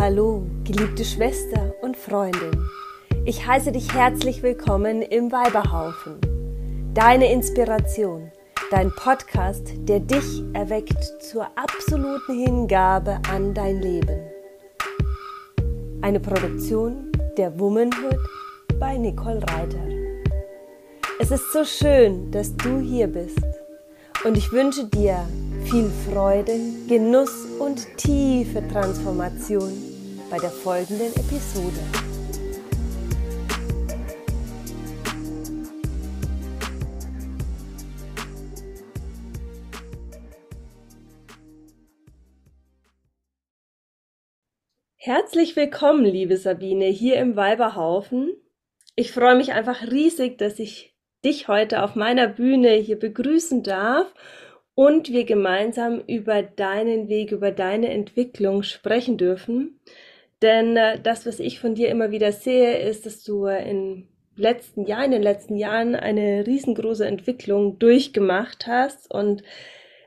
Hallo, geliebte Schwester und Freundin. Ich heiße dich herzlich willkommen im Weiberhaufen. Deine Inspiration, dein Podcast, der dich erweckt zur absoluten Hingabe an dein Leben. Eine Produktion der Womanhood bei Nicole Reiter. Es ist so schön, dass du hier bist und ich wünsche dir viel Freude, Genuss und tiefe Transformation bei der folgenden Episode. Herzlich willkommen, liebe Sabine, hier im Weiberhaufen. Ich freue mich einfach riesig, dass ich dich heute auf meiner Bühne hier begrüßen darf und wir gemeinsam über deinen Weg, über deine Entwicklung sprechen dürfen. Denn äh, das, was ich von dir immer wieder sehe, ist, dass du in letzten Jahren, in den letzten Jahren eine riesengroße Entwicklung durchgemacht hast und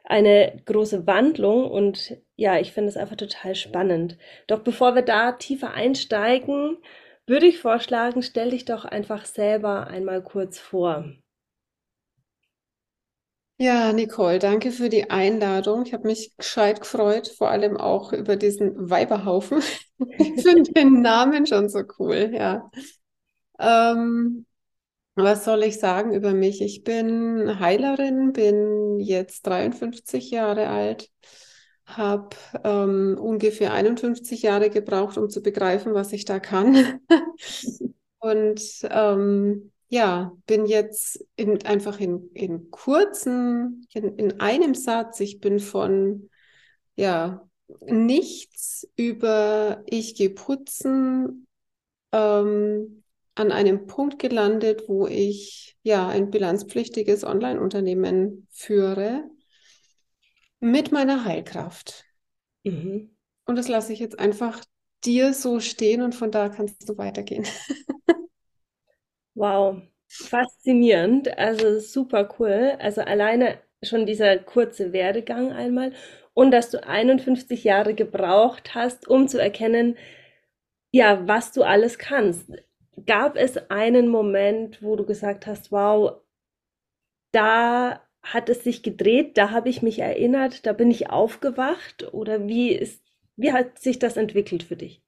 eine große Wandlung und ja, ich finde es einfach total spannend. Doch bevor wir da tiefer einsteigen, würde ich vorschlagen, stell dich doch einfach selber einmal kurz vor. Ja, Nicole, danke für die Einladung. Ich habe mich gescheit gefreut, vor allem auch über diesen Weiberhaufen. Ich finde den Namen schon so cool, ja. Ähm, was soll ich sagen über mich? Ich bin Heilerin, bin jetzt 53 Jahre alt, habe ähm, ungefähr 51 Jahre gebraucht, um zu begreifen, was ich da kann. Und ähm, ja, bin jetzt in, einfach in, in kurzen, in, in einem Satz, ich bin von, ja, nichts über ich gehe putzen ähm, an einem Punkt gelandet, wo ich ja ein bilanzpflichtiges Online-Unternehmen führe mit meiner Heilkraft. Mhm. Und das lasse ich jetzt einfach dir so stehen und von da kannst du weitergehen. Wow, faszinierend, also super cool. Also alleine schon dieser kurze Werdegang einmal und dass du 51 Jahre gebraucht hast, um zu erkennen, ja, was du alles kannst. Gab es einen Moment, wo du gesagt hast, wow, da hat es sich gedreht, da habe ich mich erinnert, da bin ich aufgewacht oder wie ist, wie hat sich das entwickelt für dich?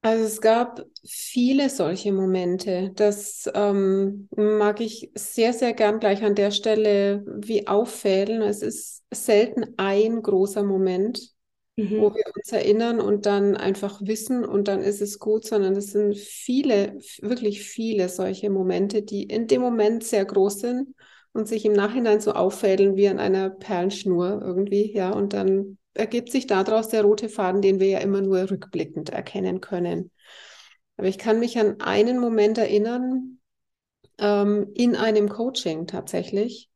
Also es gab viele solche Momente. Das ähm, mag ich sehr, sehr gern gleich an der Stelle wie auffädeln. Es ist selten ein großer Moment, mhm. wo wir uns erinnern und dann einfach wissen und dann ist es gut, sondern es sind viele, wirklich viele solche Momente, die in dem Moment sehr groß sind und sich im Nachhinein so auffädeln wie an einer Perlenschnur irgendwie, ja, und dann ergibt sich daraus der rote Faden, den wir ja immer nur rückblickend erkennen können. Aber ich kann mich an einen Moment erinnern, ähm, in einem Coaching tatsächlich.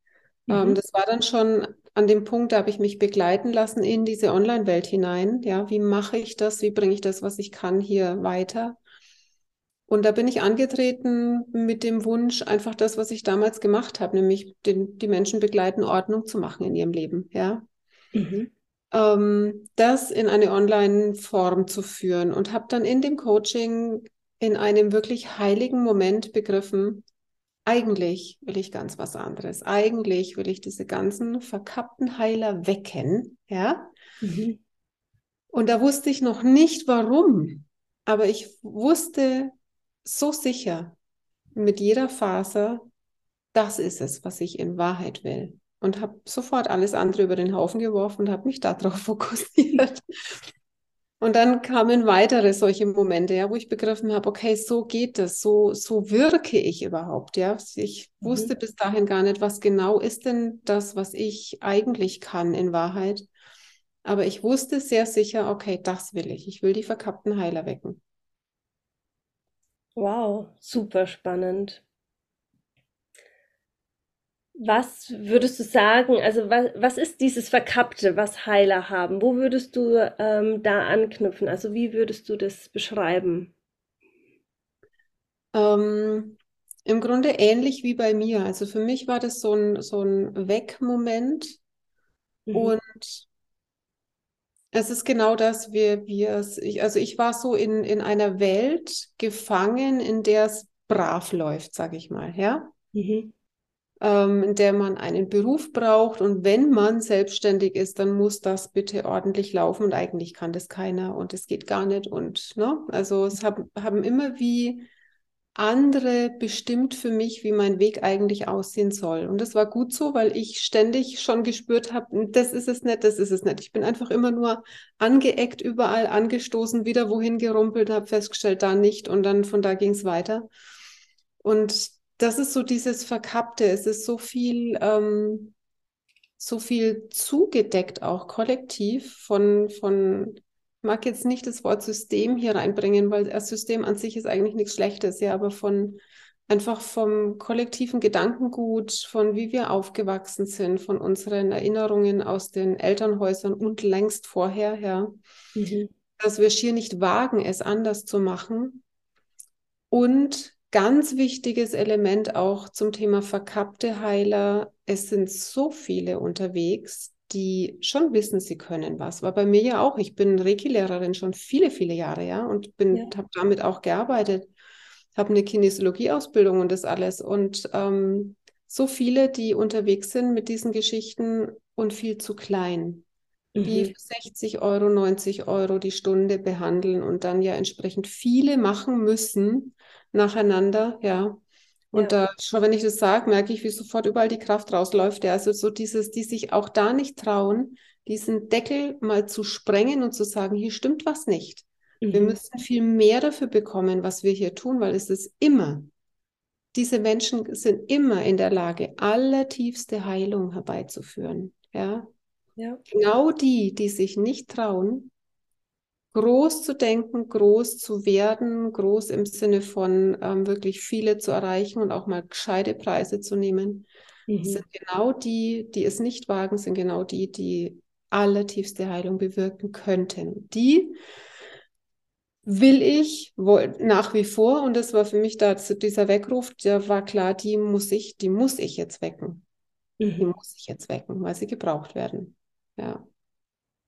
Ähm, mhm. das war dann schon an dem Punkt, da habe ich mich begleiten lassen in diese Online-Welt hinein. Ja, wie mache ich das? Wie bringe ich das, was ich kann, hier weiter? Und da bin ich angetreten mit dem Wunsch, einfach das, was ich damals gemacht habe, nämlich den, die Menschen begleiten, Ordnung zu machen in ihrem Leben. Ja. Mhm ähm, das in eine Online-Form zu führen und habe dann in dem Coaching in einem wirklich heiligen Moment begriffen, eigentlich will ich ganz was anderes. Eigentlich will ich diese ganzen verkappten Heiler wecken, ja. Mhm. Und da wusste ich noch nicht warum, aber ich wusste so sicher mit jeder Faser, das ist es, was ich in Wahrheit will und habe sofort alles andere über den Haufen geworfen und habe mich darauf fokussiert. Und dann kamen weitere solche Momente, ja, wo ich begriffen habe, okay, so geht es, so, so wirke ich überhaupt, ja. Ich mhm. wusste bis dahin gar nicht, was genau ist denn das, was ich eigentlich kann in Wahrheit. Aber ich wusste sehr sicher, okay, das will ich. Ich will die verkappten Heiler wecken. Wow, super spannend. Was würdest du sagen, also was, was ist dieses Verkappte, was Heiler haben? Wo würdest du ähm, da anknüpfen? Also wie würdest du das beschreiben? Ähm, Im Grunde ähnlich wie bei mir. Also für mich war das so ein, so ein Weg-Moment. Mhm. Und Es ist genau das, wir, wir, ich, also ich war so in, in einer Welt gefangen, in der es brav läuft, sage ich mal, ja. Mhm. Ähm, in der man einen Beruf braucht und wenn man selbstständig ist, dann muss das bitte ordentlich laufen und eigentlich kann das keiner und es geht gar nicht und ne, also es haben, haben immer wie andere bestimmt für mich, wie mein Weg eigentlich aussehen soll. Und das war gut so, weil ich ständig schon gespürt habe, das ist es nicht, das ist es nicht. Ich bin einfach immer nur angeeckt, überall angestoßen, wieder wohin gerumpelt, habe festgestellt, da nicht und dann von da ging es weiter. Und das ist so dieses Verkappte. Es ist so viel, ähm, so viel zugedeckt auch kollektiv von, von mag jetzt nicht das Wort System hier reinbringen, weil das System an sich ist eigentlich nichts Schlechtes, ja, aber von einfach vom kollektiven Gedankengut, von wie wir aufgewachsen sind, von unseren Erinnerungen aus den Elternhäusern und längst vorher, ja, mhm. dass wir schier nicht wagen, es anders zu machen. Und ganz wichtiges Element auch zum Thema verkappte Heiler. Es sind so viele unterwegs, die schon wissen, sie können was. War bei mir ja auch. Ich bin Reiki-Lehrerin schon viele, viele Jahre, ja, und bin, ja. habe damit auch gearbeitet. Habe eine Kinesiologie-Ausbildung und das alles. Und ähm, so viele, die unterwegs sind mit diesen Geschichten und viel zu klein. Mhm. Die für 60 Euro, 90 Euro die Stunde behandeln und dann ja entsprechend viele machen müssen nacheinander, ja. Und ja. da schon, wenn ich das sage, merke ich, wie sofort überall die Kraft rausläuft. Ja, also so dieses, die sich auch da nicht trauen, diesen Deckel mal zu sprengen und zu sagen, hier stimmt was nicht. Mhm. Wir müssen viel mehr dafür bekommen, was wir hier tun, weil es ist immer, diese Menschen sind immer in der Lage, allertiefste Heilung herbeizuführen. Ja. Ja. Genau die, die sich nicht trauen, groß zu denken, groß zu werden, groß im Sinne von ähm, wirklich viele zu erreichen und auch mal gescheite Preise zu nehmen, mhm. sind genau die, die es nicht wagen, sind genau die, die allertiefste Heilung bewirken könnten. Die will ich wohl, nach wie vor, und das war für mich da dieser Weckruf, der war klar, die muss ich, die muss ich jetzt wecken. Mhm. Die muss ich jetzt wecken, weil sie gebraucht werden. Ja.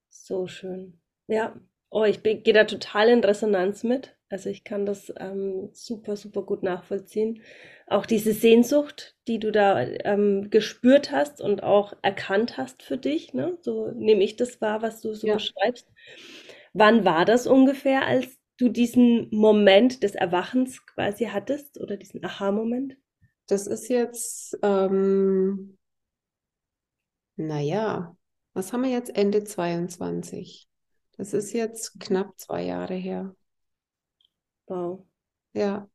So schön. Ja, Oh, ich gehe da total in Resonanz mit. Also ich kann das ähm, super, super gut nachvollziehen. Auch diese Sehnsucht, die du da ähm, gespürt hast und auch erkannt hast für dich, ne? so nehme ich das wahr, was du so ja. beschreibst. Wann war das ungefähr, als du diesen Moment des Erwachens quasi hattest oder diesen Aha-Moment? Das ist jetzt, ähm, naja, was haben wir jetzt Ende 22? Das ist jetzt knapp zwei Jahre her. Wow. Ja.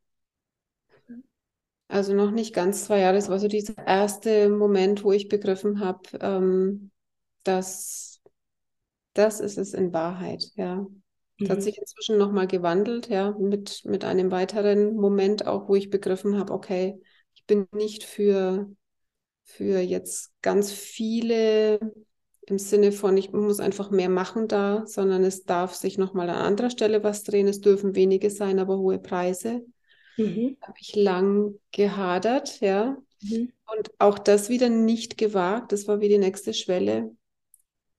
Also noch nicht ganz zwei Jahre. Es war so dieser erste Moment, wo ich begriffen habe, ähm, dass das ist es in Wahrheit. Ja. Es mhm. hat sich inzwischen nochmal gewandelt, ja, mit, mit einem weiteren Moment auch, wo ich begriffen habe, okay, ich bin nicht für, für jetzt ganz viele im Sinne von, ich muss einfach mehr machen da, sondern es darf sich nochmal an anderer Stelle was drehen. Es dürfen wenige sein, aber hohe Preise. Mhm. Habe ich lang gehadert, ja. Mhm. Und auch das wieder nicht gewagt. Das war wie die nächste Schwelle,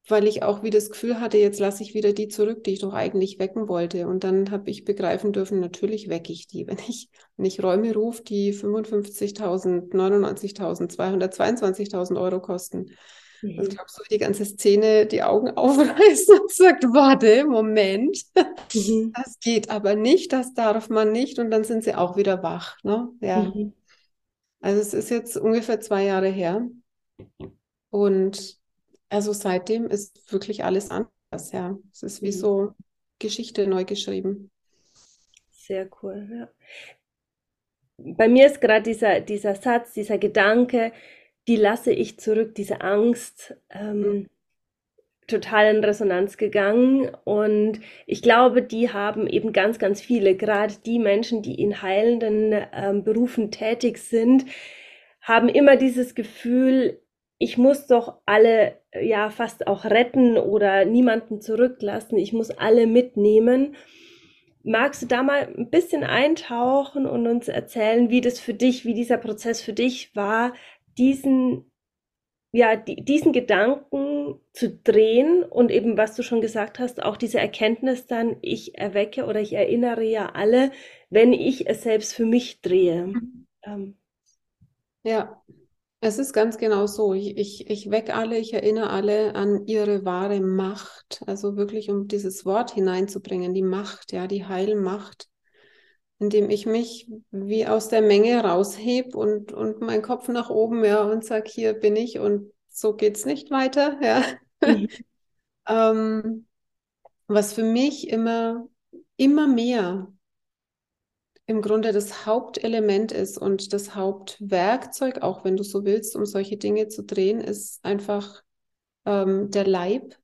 weil ich auch wieder das Gefühl hatte, jetzt lasse ich wieder die zurück, die ich doch eigentlich wecken wollte. Und dann habe ich begreifen dürfen, natürlich wecke ich die. Wenn ich, wenn ich Räume rufe, die 55.000, 99.000, 222.000 Euro kosten, Mhm. Und ich glaube, so wie die ganze Szene die Augen aufreißt und sagt, warte, Moment, mhm. das geht aber nicht, das darf man nicht. Und dann sind sie auch wieder wach. Ne? Ja. Mhm. Also es ist jetzt ungefähr zwei Jahre her. Und also seitdem ist wirklich alles anders, ja. Es ist wie mhm. so Geschichte neu geschrieben. Sehr cool, ja. Bei mir ist gerade dieser, dieser Satz, dieser Gedanke, die lasse ich zurück, diese Angst, ähm, total in Resonanz gegangen. Und ich glaube, die haben eben ganz, ganz viele, gerade die Menschen, die in heilenden ähm, Berufen tätig sind, haben immer dieses Gefühl, ich muss doch alle ja fast auch retten oder niemanden zurücklassen, ich muss alle mitnehmen. Magst du da mal ein bisschen eintauchen und uns erzählen, wie das für dich, wie dieser Prozess für dich war, diesen ja, die, diesen Gedanken zu drehen und eben, was du schon gesagt hast, auch diese Erkenntnis dann, ich erwecke oder ich erinnere ja alle, wenn ich es selbst für mich drehe. Mhm. Ähm, Ja, es ist ganz genau so. Ich, ich, ich wecke alle, ich erinnere alle an ihre wahre Macht. Also wirklich, um dieses Wort hineinzubringen, die Macht, ja, die Heilmacht, indem ich mich wie aus der Menge rausheb und, und meinen Kopf nach oben, ja, und sage, hier bin ich und so geht's nicht weiter, ja. mhm, Ähm, was für mich immer, immer mehr im Grunde das Hauptelement ist und das Hauptwerkzeug, auch wenn du so willst, um solche Dinge zu drehen, ist einfach ähm, der Leib.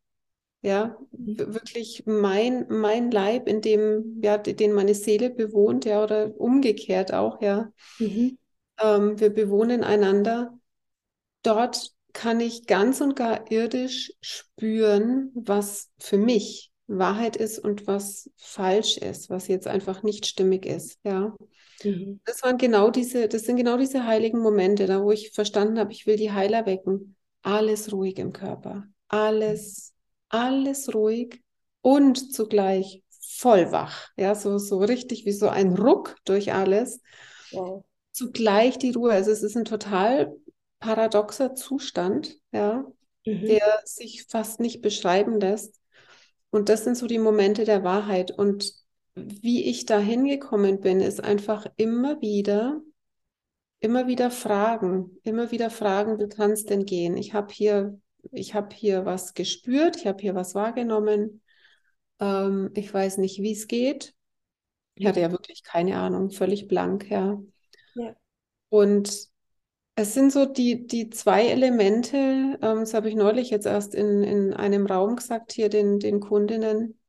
Ja, mhm, wirklich mein, mein Leib, in dem, ja, den meine Seele bewohnt, ja, oder umgekehrt auch, ja. mhm, Ähm, wir bewohnen einander. Dort kann ich ganz und gar irdisch spüren, was für mich Wahrheit ist und was falsch ist, was jetzt einfach nicht stimmig ist, ja. mhm, Das waren genau diese, das sind genau diese heiligen Momente, da wo ich verstanden habe, ich will die Heiler wecken. Alles ruhig im Körper. Alles, alles ruhig und zugleich voll wach. Ja, so, so richtig wie so ein Ruck durch alles. wow. Zugleich die Ruhe. Also es ist ein total paradoxer Zustand, ja, Mhm, der sich fast nicht beschreiben lässt. Und das sind so die Momente der Wahrheit. Und wie ich da hingekommen bin, ist einfach immer wieder, immer wieder fragen, immer wieder fragen, wie kann es denn gehen? Ich habe hier, ich habe hier was gespürt, ich habe hier was wahrgenommen. Ähm, ich weiß nicht, wie es geht. Ich hatte ja wirklich keine Ahnung, völlig blank, ja. ja, Und es sind so die, die zwei Elemente, ähm, das habe ich neulich jetzt erst in, in einem Raum gesagt, hier den, den Kundinnen.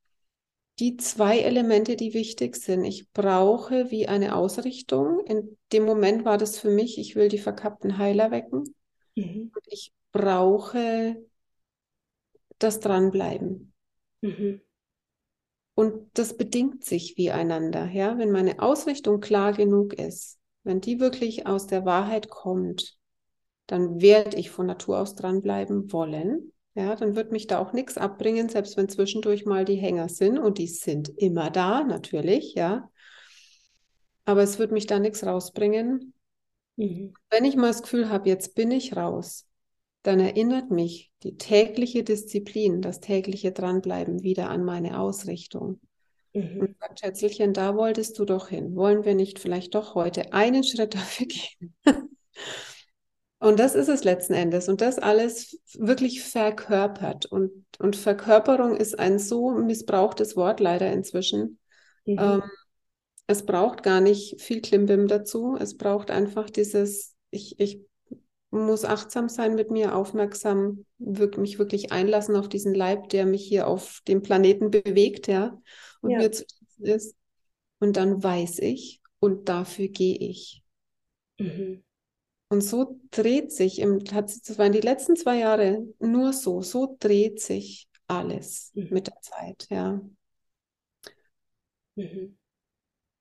die zwei Elemente, die wichtig sind. Ich brauche wie eine Ausrichtung. In dem Moment war das für mich, ich will die verkappten Heiler wecken. mhm, ich brauche das Dranbleiben. mhm, Und das bedingt sich wie einander. Ja? Wenn meine Ausrichtung klar genug ist, wenn die wirklich aus der Wahrheit kommt, dann werde ich von Natur aus dranbleiben wollen. Ja, dann wird mich da auch nichts abbringen, selbst wenn zwischendurch mal die Hänger sind und die sind immer da, natürlich, ja. Aber es wird mich da nichts rausbringen. mhm, Wenn ich mal das Gefühl habe, jetzt bin ich raus, dann erinnert mich die tägliche Disziplin, das tägliche Dranbleiben wieder an meine Ausrichtung. Und mhm, sagt, Schätzelchen, da wolltest du doch hin. Wollen wir nicht vielleicht doch heute einen Schritt dafür gehen? Und das ist es letzten Endes. Und das alles wirklich verkörpert. Und, und Verkörperung ist ein so missbrauchtes Wort leider inzwischen. mhm, Ähm, es braucht gar nicht viel Klimbim dazu. Es braucht einfach dieses, ich, ich muss achtsam sein mit mir, aufmerksam, wirk mich wirklich einlassen auf diesen Leib, der mich hier auf dem Planeten bewegt, ja, und ja, mir zu tun ist. Und dann weiß ich und dafür gehe ich. mhm, Und so dreht sich, im, das waren die letzten zwei Jahre nur so, so dreht sich alles mhm, mit der Zeit, ja. mhm,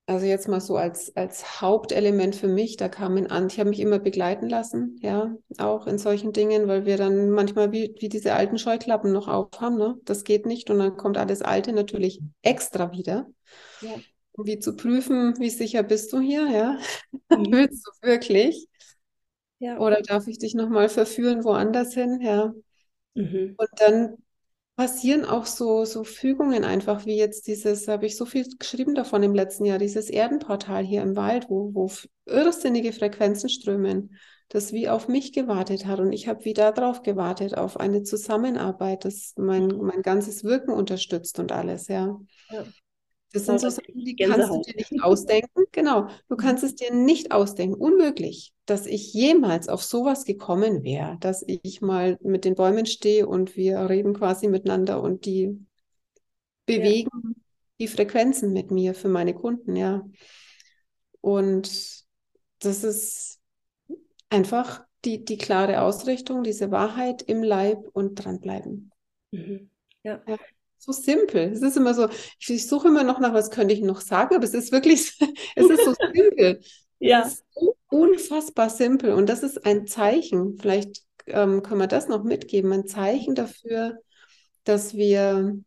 Also jetzt mal so als, als Hauptelement für mich, da kamen an, ich habe mich immer begleiten lassen, ja, auch in solchen Dingen, weil wir dann manchmal wie, wie diese alten Scheuklappen noch aufhaben, ne? Das geht nicht und dann kommt alles Alte natürlich extra wieder, ja, um wie zu prüfen, wie sicher bist du hier, ja? mhm, Willst du wirklich? ja, Oder darf ich dich nochmal verführen woanders hin, ja? mhm, Und dann passieren auch so, so Fügungen einfach, wie jetzt dieses, habe ich so viel geschrieben davon im letzten Jahr, dieses Erdenportal hier im Wald, wo, wo irrsinnige Frequenzen strömen, das wie auf mich gewartet hat. Und ich habe wie darauf gewartet, auf eine Zusammenarbeit, das mein, mhm, mein ganzes Wirken unterstützt und alles, ja. ja. Das sind so Sachen, die kannst du dir nicht ausdenken. Genau, du Mhm, kannst es dir nicht ausdenken. Unmöglich, dass ich jemals auf sowas gekommen wäre, dass ich mal mit den Bäumen stehe und wir reden quasi miteinander und die ja, bewegen die Frequenzen mit mir für meine Kunden, ja. Und das ist einfach die, die klare Ausrichtung, diese Wahrheit im Leib und dranbleiben. mhm, ja, Ja, so simpel. Es ist immer so, ich, ich suche immer noch nach, was könnte ich noch sagen, aber es ist wirklich, es ist so simpel. Es ja, ist so unfassbar simpel und das ist ein Zeichen. Vielleicht ähm, können wir das noch mitgeben, ein Zeichen dafür, dass wir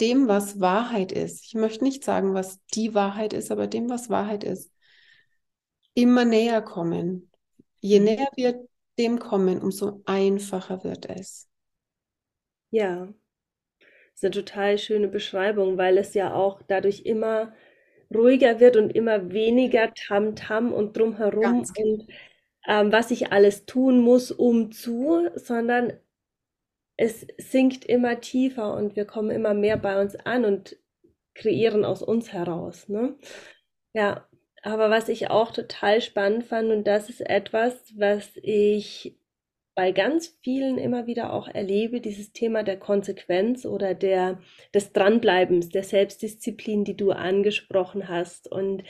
dem, was Wahrheit ist, ich möchte nicht sagen, was die Wahrheit ist, aber dem, was Wahrheit ist, immer näher kommen. Je mhm. näher wir dem kommen, umso einfacher wird es. Ja, ist eine total schöne Beschreibung, weil es ja auch dadurch immer ruhiger wird und immer weniger Tamtam -Tam und drumherum genau. und ähm, was ich alles tun muss, um zu, sondern es sinkt immer tiefer und wir kommen immer mehr bei uns an und kreieren aus uns heraus. Ne? Ja, aber was ich auch total spannend fand, und das ist etwas, was ich bei ganz vielen immer wieder auch erlebe, dieses Thema der Konsequenz oder der, des Dranbleibens, der Selbstdisziplin, die du angesprochen hast. Und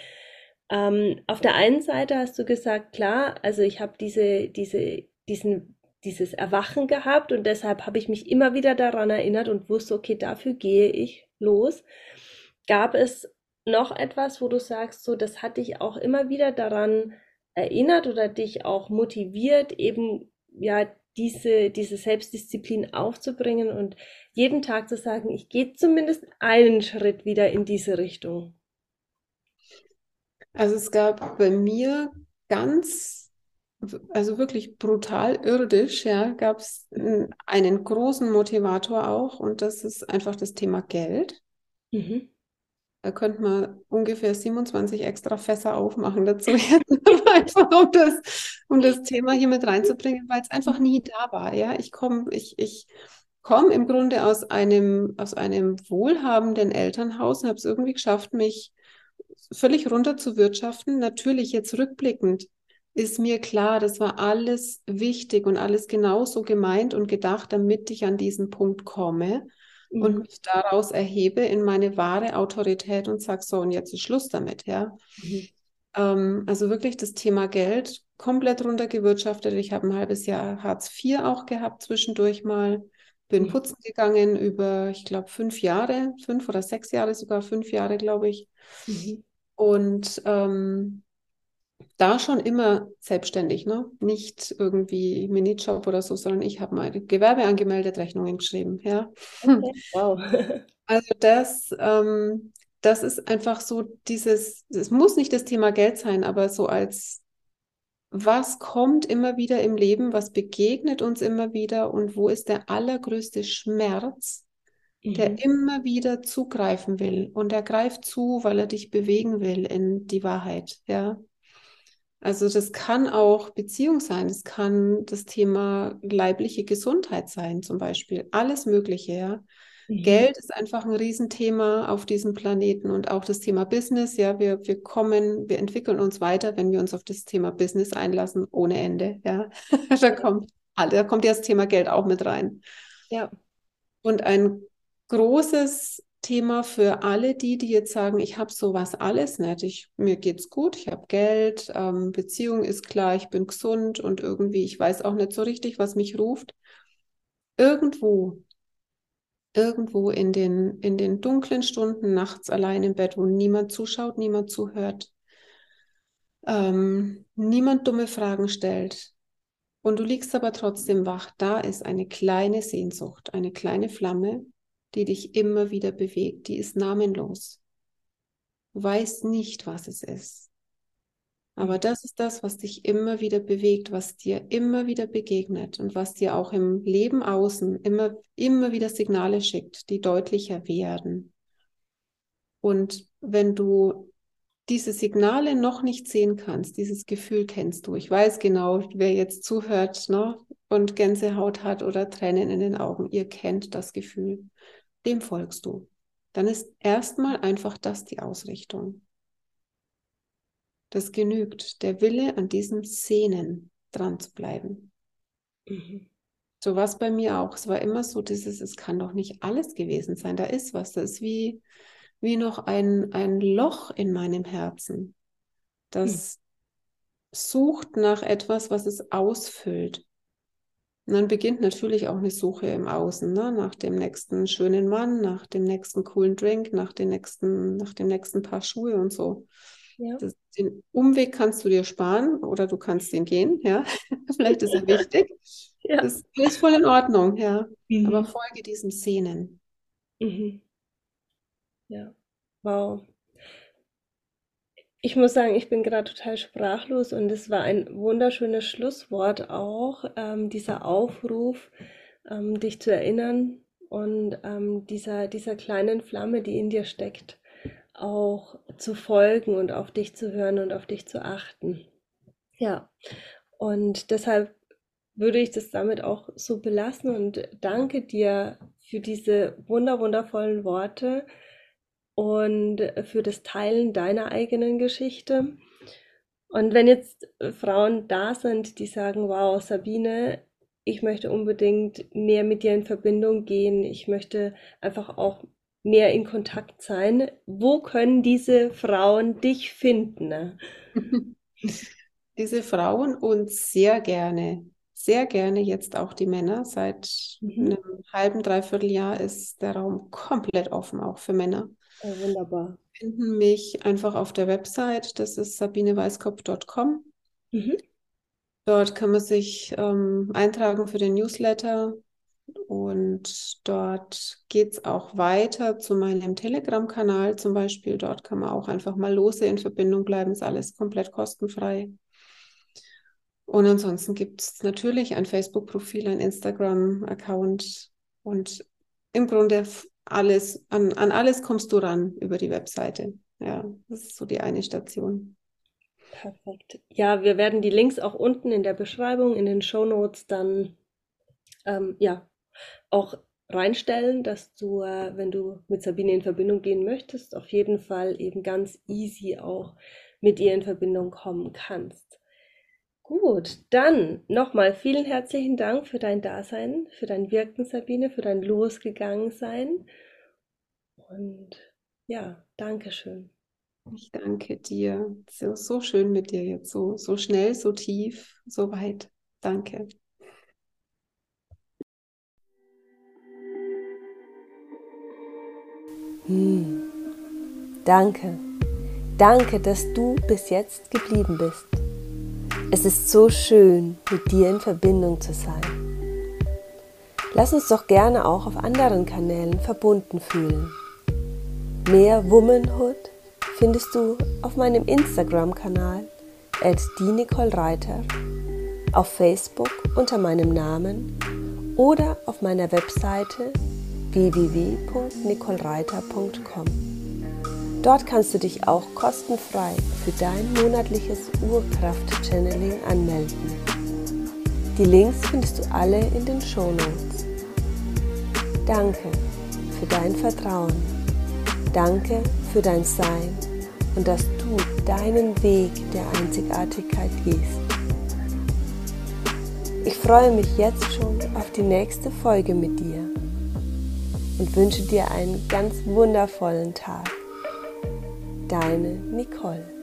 ähm, auf der einen Seite hast du gesagt, klar, also ich habe diese, diese, diesen, dieses Erwachen gehabt und deshalb habe ich mich immer wieder daran erinnert und wusste, okay, dafür gehe ich los. Gab es noch etwas, wo du sagst, so, das hat dich auch immer wieder daran erinnert oder dich auch motiviert, eben ja diese, diese Selbstdisziplin aufzubringen und jeden Tag zu sagen, ich gehe zumindest einen Schritt wieder in diese Richtung? Also es gab bei mir ganz, also wirklich brutal irdisch, ja, gab es einen großen Motivator auch und das ist einfach das Thema Geld. Mhm. Da könnte man ungefähr 27 extra Fässer aufmachen dazu, einfach um das, um das Thema hier mit reinzubringen, weil es einfach nie da war. Ja, ich komme, ich, ich komme im Grunde aus einem, aus einem wohlhabenden Elternhaus und habe es irgendwie geschafft, mich völlig runter zu wirtschaften. Natürlich jetzt rückblickend ist mir klar, das war alles wichtig und alles genauso gemeint und gedacht, damit ich an diesen Punkt komme mhm. und mich daraus erhebe in meine wahre Autorität und sage, so, und jetzt ist Schluss damit, ja. Mhm. Ähm, also wirklich das Thema Geld komplett runtergewirtschaftet. Ich habe ein halbes Jahr Hartz IV auch gehabt zwischendurch mal. Bin mhm. putzen gegangen über, ich glaube, fünf Jahre, fünf oder sechs Jahre, sogar fünf Jahre, glaube ich. Mhm. Und ähm, da schon immer selbstständig, ne? Nicht irgendwie Minijob oder so, sondern ich habe meine Gewerbe angemeldet, Rechnungen geschrieben, ja. Okay. Wow. Also das, ähm, das ist einfach so dieses, es muss nicht das Thema Geld sein, aber so als was kommt immer wieder im Leben, was begegnet uns immer wieder und wo ist der allergrößte Schmerz, mhm. der immer wieder zugreifen will und er greift zu, weil er dich bewegen will in die Wahrheit, ja. Also das kann auch Beziehung sein, es kann das Thema leibliche Gesundheit sein zum Beispiel, alles Mögliche, ja. Mhm. Geld ist einfach ein Riesenthema auf diesem Planeten und auch das Thema Business, ja, wir, wir kommen, wir entwickeln uns weiter, wenn wir uns auf das Thema Business einlassen, ohne Ende, ja. da kommt, da kommt ja das Thema Geld auch mit rein. Ja. Und ein großes Thema für alle die, die jetzt sagen, ich habe sowas alles nicht. Ich, mir geht's gut, ich habe Geld, ähm, Beziehung ist klar, ich bin gesund und irgendwie, ich weiß auch nicht so richtig, was mich ruft. Irgendwo, irgendwo in den, in den dunklen Stunden nachts allein im Bett, wo niemand zuschaut, niemand zuhört, ähm, niemand dumme Fragen stellt. Und du liegst aber trotzdem wach. Da ist eine kleine Sehnsucht, eine kleine Flamme, die dich immer wieder bewegt, die ist namenlos. Du weißt nicht, was es ist. Aber mhm. das ist das, was dich immer wieder bewegt, was dir immer wieder begegnet und was dir auch im Leben außen immer, immer wieder Signale schickt, die deutlicher werden. Und wenn du diese Signale noch nicht sehen kannst, dieses Gefühl kennst du. Ich weiß genau, wer jetzt zuhört ne, und Gänsehaut hat oder Tränen in den Augen, ihr kennt das Gefühl dem folgst du. Dann ist erstmal einfach das die Ausrichtung. Das genügt, der Wille an diesen Szenen dran zu bleiben. Mhm. So war es bei mir auch. Es war immer so, dieses, es kann doch nicht alles gewesen sein. Da ist was. Das ist wie, wie noch ein, ein Loch in meinem Herzen, das mhm. sucht nach etwas, was es ausfüllt. Und dann beginnt natürlich auch eine Suche im Außen, ne? nach dem nächsten schönen Mann, nach dem nächsten coolen Drink, nach, den nächsten, nach dem nächsten Paar Schuhe und so. Ja. Das, den Umweg kannst du dir sparen oder du kannst den gehen, ja. Vielleicht ist er wichtig. Ja. Das ist voll in Ordnung, ja. Mhm. Aber folge diesem Sehnen. Mhm. Ja, wow. Ich muss sagen, ich bin gerade total sprachlos und es war ein wunderschönes Schlusswort auch, ähm, dieser Aufruf, ähm, dich zu erinnern und ähm, dieser, dieser kleinen Flamme, die in dir steckt, auch zu folgen und auf dich zu hören und auf dich zu achten. Ja, und deshalb würde ich das damit auch so belassen und danke dir für diese wunder wundervollen Worte und für das Teilen deiner eigenen Geschichte. Und wenn jetzt Frauen da sind, die sagen, wow, Sabine, ich möchte unbedingt mehr mit dir in Verbindung gehen, ich möchte einfach auch mehr in Kontakt sein, wo können diese Frauen dich finden? diese Frauen und sehr gerne, sehr gerne jetzt auch die Männer. Seit mhm. einem halben, dreiviertel Jahr ist der Raum komplett offen, auch für Männer. Oh, wunderbar. Finden mich einfach auf der Website, das ist sabineweißkopf.com. Mhm. Dort kann man sich ähm, eintragen für den Newsletter und dort geht es auch weiter zu meinem Telegram-Kanal zum Beispiel. Dort kann man auch einfach mal lose in Verbindung bleiben, ist alles komplett kostenfrei. Und ansonsten gibt es natürlich ein Facebook-Profil, ein Instagram-Account und im Grunde alles, an, an alles kommst du ran über die Webseite. Ja, das ist so die eine Station. Perfekt. Ja, wir werden die Links auch unten in der Beschreibung, in den Show Notes dann ähm, ja auch reinstellen, dass du, äh, wenn du mit Sabine in Verbindung gehen möchtest, auf jeden Fall eben ganz easy auch mit ihr in Verbindung kommen kannst. Gut, dann nochmal vielen herzlichen Dank für dein Dasein, für dein Wirken, Sabine, für dein Losgegangensein. Und ja, danke schön. Ich danke dir. So, so schön mit dir jetzt, so, so schnell, so tief, so weit. Danke. Hm. Danke. Danke, dass du bis jetzt geblieben bist. Es ist so schön, mit dir in Verbindung zu sein. Lass uns doch gerne auch auf anderen Kanälen verbunden fühlen. Mehr Womanhood findest du auf meinem Instagram-Kanal at Reiter, auf Facebook unter meinem Namen oder auf meiner Webseite www.nicolereiter.com. Dort kannst du dich auch kostenfrei für dein monatliches Urkraft-Channeling anmelden. Die Links findest du alle in den Show Notes. Danke für dein Vertrauen. Danke für dein Sein und dass du deinen Weg der Einzigartigkeit gehst. Ich freue mich jetzt schon auf die nächste Folge mit dir und wünsche dir einen ganz wundervollen Tag. Deine Nicole.